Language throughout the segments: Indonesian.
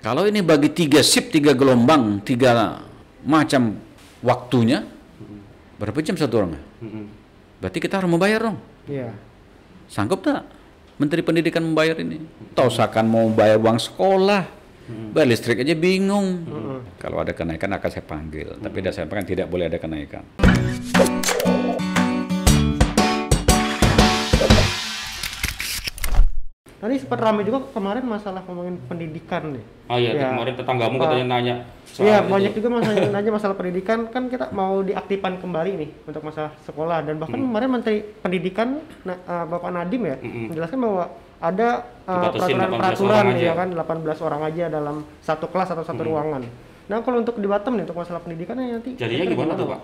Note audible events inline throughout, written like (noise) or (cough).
Kalau ini bagi tiga sip, tiga gelombang, tiga macam waktunya, berapa jam satu orang? Berarti kita harus membayar dong. Iya. Sanggup tak Menteri Pendidikan membayar ini? Tahu seakan mau bayar uang sekolah, bayar listrik aja bingung. Kalau ada kenaikan akan saya panggil, tapi saya sampaikan tidak boleh ada kenaikan. Tadi sempat ramai juga kemarin masalah ngomongin pendidikan nih. Oh iya, Ya. kemarin tetanggamu Pak. katanya nanya Iya, banyak juga masalah (laughs) nanya masalah pendidikan kan kita mau diaktifkan kembali nih untuk masalah sekolah dan bahkan kemarin Menteri Pendidikan Na- uh, Bapak Nadim ya Mm-mm. menjelaskan bahwa ada uh, 18 peraturan-peraturan ya kan 18 orang aja dalam satu kelas atau satu ruangan. Nah, kalau untuk di Batam nih untuk masalah pendidikannya nanti Jadinya kira-kira gimana tuh, Pak?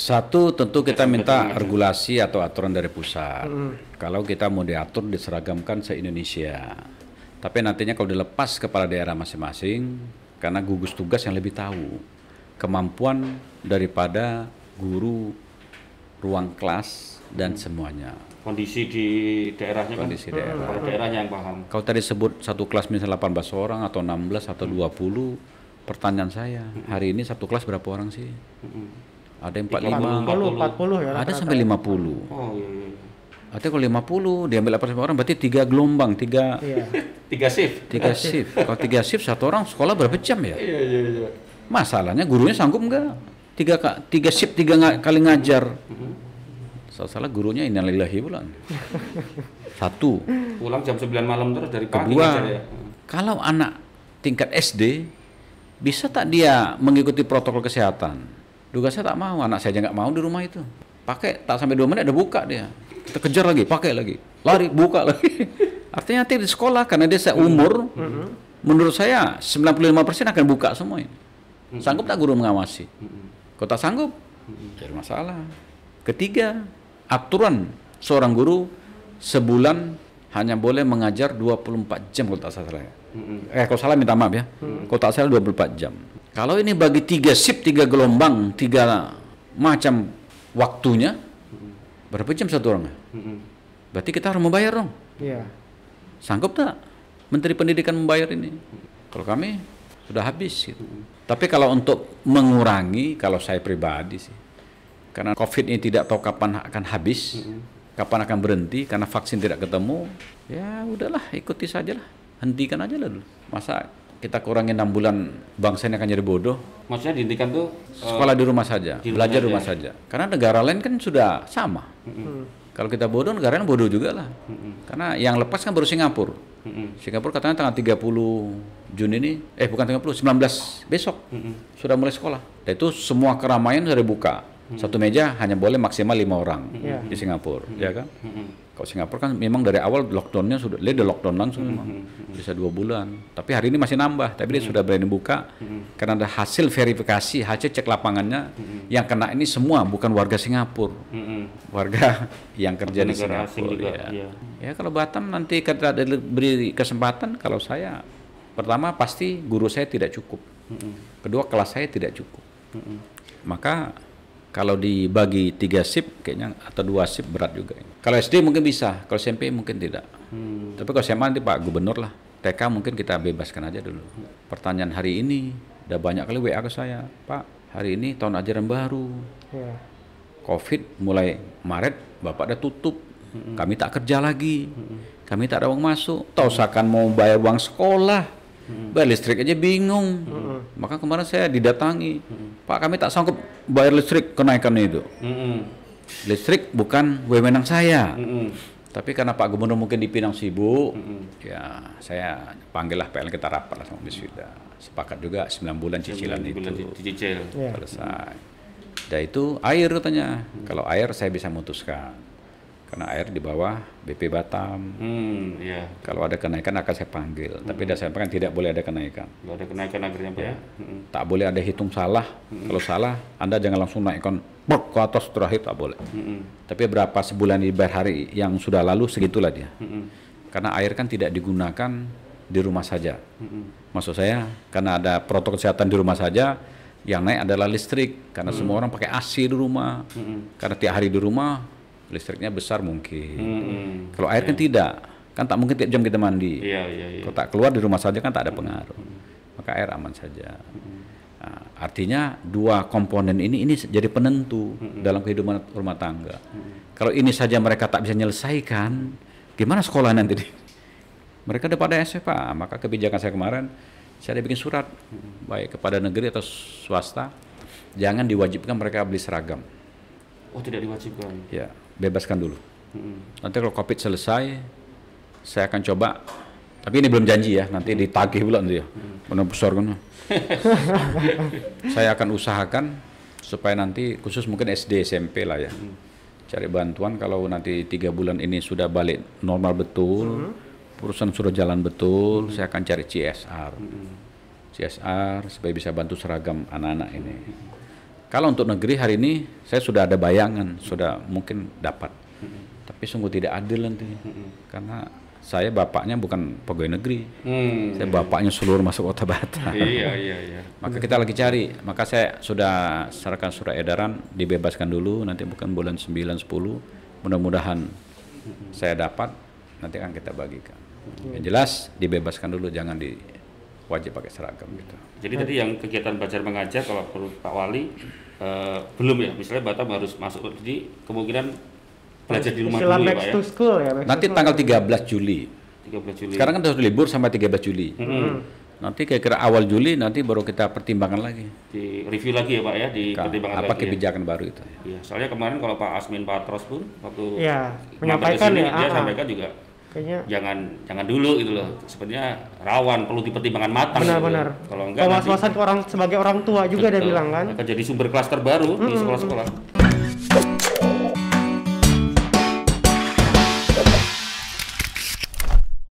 Satu tentu kita minta betul. regulasi atau aturan dari pusat. Kalau kita mau diatur diseragamkan se Indonesia. Tapi nantinya kalau dilepas kepala daerah masing-masing karena gugus tugas yang lebih tahu kemampuan daripada guru ruang kelas dan semuanya. Kondisi di daerahnya Kondisi kan? daerah. Kalau daerahnya yang paham. Kalau tadi sebut satu kelas misalnya 18 orang atau 16 atau 20, pertanyaan saya, hari ini satu kelas berapa orang sih? Mm-mm. Ada yang 40, 45, 40 40 ya. ada sampai 50. Oh iya, iya. Artinya kalau 50 diambil 80 orang berarti tiga gelombang, tiga Iya. (laughs) Tiga shift. tiga shift. Kalau tiga shift satu orang sekolah berapa jam ya? Iya, iya, iya. Masalahnya gurunya sanggup enggak? Tiga ka- tiga shift tiga nga- kali ngajar. Salah salah gurunya innalillahi bulan. Satu. Pulang jam 9 malam terus dari pagi Kedua, ngajar ya. kalau anak tingkat SD bisa tak dia mengikuti protokol kesehatan? Duga saya tak mau, anak saya aja nggak mau di rumah itu. Pakai tak sampai dua menit udah buka dia. Kita kejar lagi, pakai lagi, lari, buka lagi. (laughs) Artinya nanti di sekolah karena dia seumur, menurut saya 95% akan buka semua ini. Sanggup tak guru mengawasi? Tak sanggup, jadi masalah. Ketiga, aturan seorang guru sebulan hanya boleh mengajar 24 jam kalau tak salah. Eh kalau salah minta maaf ya. Kalau tak salah 24 jam. Kalau ini bagi tiga sip, tiga gelombang, tiga macam waktunya, berapa jam satu orang? Mm-mm. Berarti kita harus membayar dong. Iya. Sanggup tak Menteri Pendidikan membayar ini? Kalau kami sudah habis gitu. Tapi kalau untuk mengurangi, kalau saya pribadi sih, karena COVID ini tidak tahu kapan akan habis, kapan akan berhenti, karena vaksin tidak ketemu, ya udahlah ikuti saja lah, hentikan aja lah dulu. Masa kita kurangin enam bulan bangsa ini akan jadi bodoh? Maksudnya dihentikan tuh Sekolah di rumah saja, di rumah belajar di saja. rumah saja. Karena negara lain kan sudah sama. Kalau kita bodoh, negara lain bodoh juga lah. Karena yang lepas kan baru Singapura. mm-mm, Singapura katanya tanggal 30 Juni ini, eh bukan 30, 19 besok mm-mm. sudah mulai sekolah. Dan itu semua keramaian sudah dibuka. Satu meja hanya boleh maksimal lima orang Iya. di Singapura, ya kan? Mm-mm. Kalau Singapura kan memang dari awal lockdownnya sudah, dia udah lockdown langsung memang. bisa dua bulan. Tapi hari ini masih nambah, tapi dia sudah berani buka karena ada hasil verifikasi, hasil cek lapangannya yang kena ini semua bukan warga Singapura, Mm-mm. warga (laughs) yang kerja di Negara Singapura. juga, ya. iya. Ya kalau Batam nanti kita beri kesempatan, kalau saya pertama pasti guru saya tidak cukup, Mm-mm. kedua kelas saya tidak cukup. Mm-mm. Maka kalau dibagi tiga sip kayaknya atau dua sip berat juga. Kalau SD mungkin bisa, kalau SMP mungkin tidak. Hmm. Tapi kalau SMA nanti Pak Gubernur lah. TK mungkin kita bebaskan aja dulu. Pertanyaan hari ini udah banyak kali WA ke saya, Pak. Hari ini tahun ajaran baru. Iya. Covid mulai Maret Bapak udah tutup. Kami tak kerja lagi. Kami tak ada uang masuk. Tahu seakan mau bayar uang sekolah. Bayar listrik aja bingung. Maka kemarin saya didatangi. Pak kami tak sanggup bayar listrik kenaikan itu. Mm-mm. Listrik bukan wewenang saya. Mm-mm. Tapi karena Pak Gubernur mungkin di Pinang sibuk, Mm-mm. ya saya panggillah PLN kita rapat lah sama Biswida. Sepakat juga 9 bulan cicilan Sembilan itu bulan di- dicicil. Iya. selesai. Dan itu air katanya. Kalau air saya bisa memutuskan. Karena air di bawah BP Batam. Hmm, iya. Kalau ada kenaikan akan saya panggil. Tapi saya sampaikan tidak boleh ada kenaikan. Kalau ada kenaikan akhirnya Pak ya. Mm-mm. Tak boleh ada hitung salah. Kalau salah, Anda jangan langsung naikkan brok ke atas terakhir tak boleh. Mm-mm. Tapi berapa sebulan di hari yang sudah lalu segitulah dia. Mm-mm. Karena air kan tidak digunakan di rumah saja. Mm-mm. Maksud saya karena ada protokol kesehatan di rumah saja, yang naik adalah listrik karena semua orang pakai AC di rumah. Mm-mm. Karena tiap hari di rumah listriknya besar mungkin. Mm-mm. Kalau air kan tidak, kan tak mungkin tiap jam kita mandi. Iya, iya, iya. Kalau tak keluar di rumah saja kan tak ada pengaruh. maka air aman saja. Nah, artinya dua komponen ini ini jadi penentu dalam kehidupan rumah tangga. Kalau ini saja mereka tak bisa menyelesaikan, gimana sekolah nanti? di- (laughs) Mereka udah pada SMA, maka kebijakan saya kemarin saya ada bikin surat baik kepada negeri atau swasta, jangan diwajibkan mereka beli seragam. Oh tidak diwajibkan. Ya, bebaskan dulu. Mm-mm. Nanti kalau COVID selesai, saya akan coba. Tapi ini belum janji ya, nanti ditagih pula nanti ya. Benar besar kan. (laughs) saya akan usahakan supaya nanti khusus mungkin SD SMP lah ya. Cari bantuan kalau nanti tiga bulan ini sudah balik normal betul, perusahaan sudah jalan betul, saya akan cari CSR. CSR supaya bisa bantu seragam anak-anak ini. Kalau untuk negeri hari ini saya sudah ada bayangan, sudah mungkin dapat. Tapi sungguh tidak adil nanti. Karena saya bapaknya bukan pegawai negeri. Hmm. Saya bapaknya seluruh masuk kota Batam. (laughs) iya iya iya. Maka kita lagi cari. Maka saya sudah serahkan surat edaran dibebaskan dulu nanti bukan bulan 9 10. Mudah-mudahan saya dapat nanti akan kita bagikan. Yang jelas dibebaskan dulu jangan di wajib pakai seragam gitu. Jadi tadi yang kegiatan belajar mengajar kalau perlu Pak Wali eh, belum ya, misalnya Batam harus masuk jadi kemungkinan belajar di rumah Istilah dulu ya Pak ya. to school ya. Nanti school. tanggal 13 Juli. 13 Juli. Sekarang kan sudah libur sampai 13 Juli. Nanti kira-kira awal Juli nanti baru kita pertimbangkan lagi. di review lagi ya Pak ya di Ka- pertimbangan apa lagi ya. kebijakan baru itu. Iya, soalnya kemarin kalau Pak Asmin Patros pun waktu Iya, ke menyampaikan ya, dia ah, ah. sampaikan juga Kayaknya jangan jangan dulu gitu loh. Sebenarnya rawan perlu dipertimbangkan matang. benar-benar. gitu. Kalau enggak nanti Pengawasan ke orang sebagai orang tua juga dia Betul. bilang kan. akan jadi sumber klaster baru di sekolah-sekolah.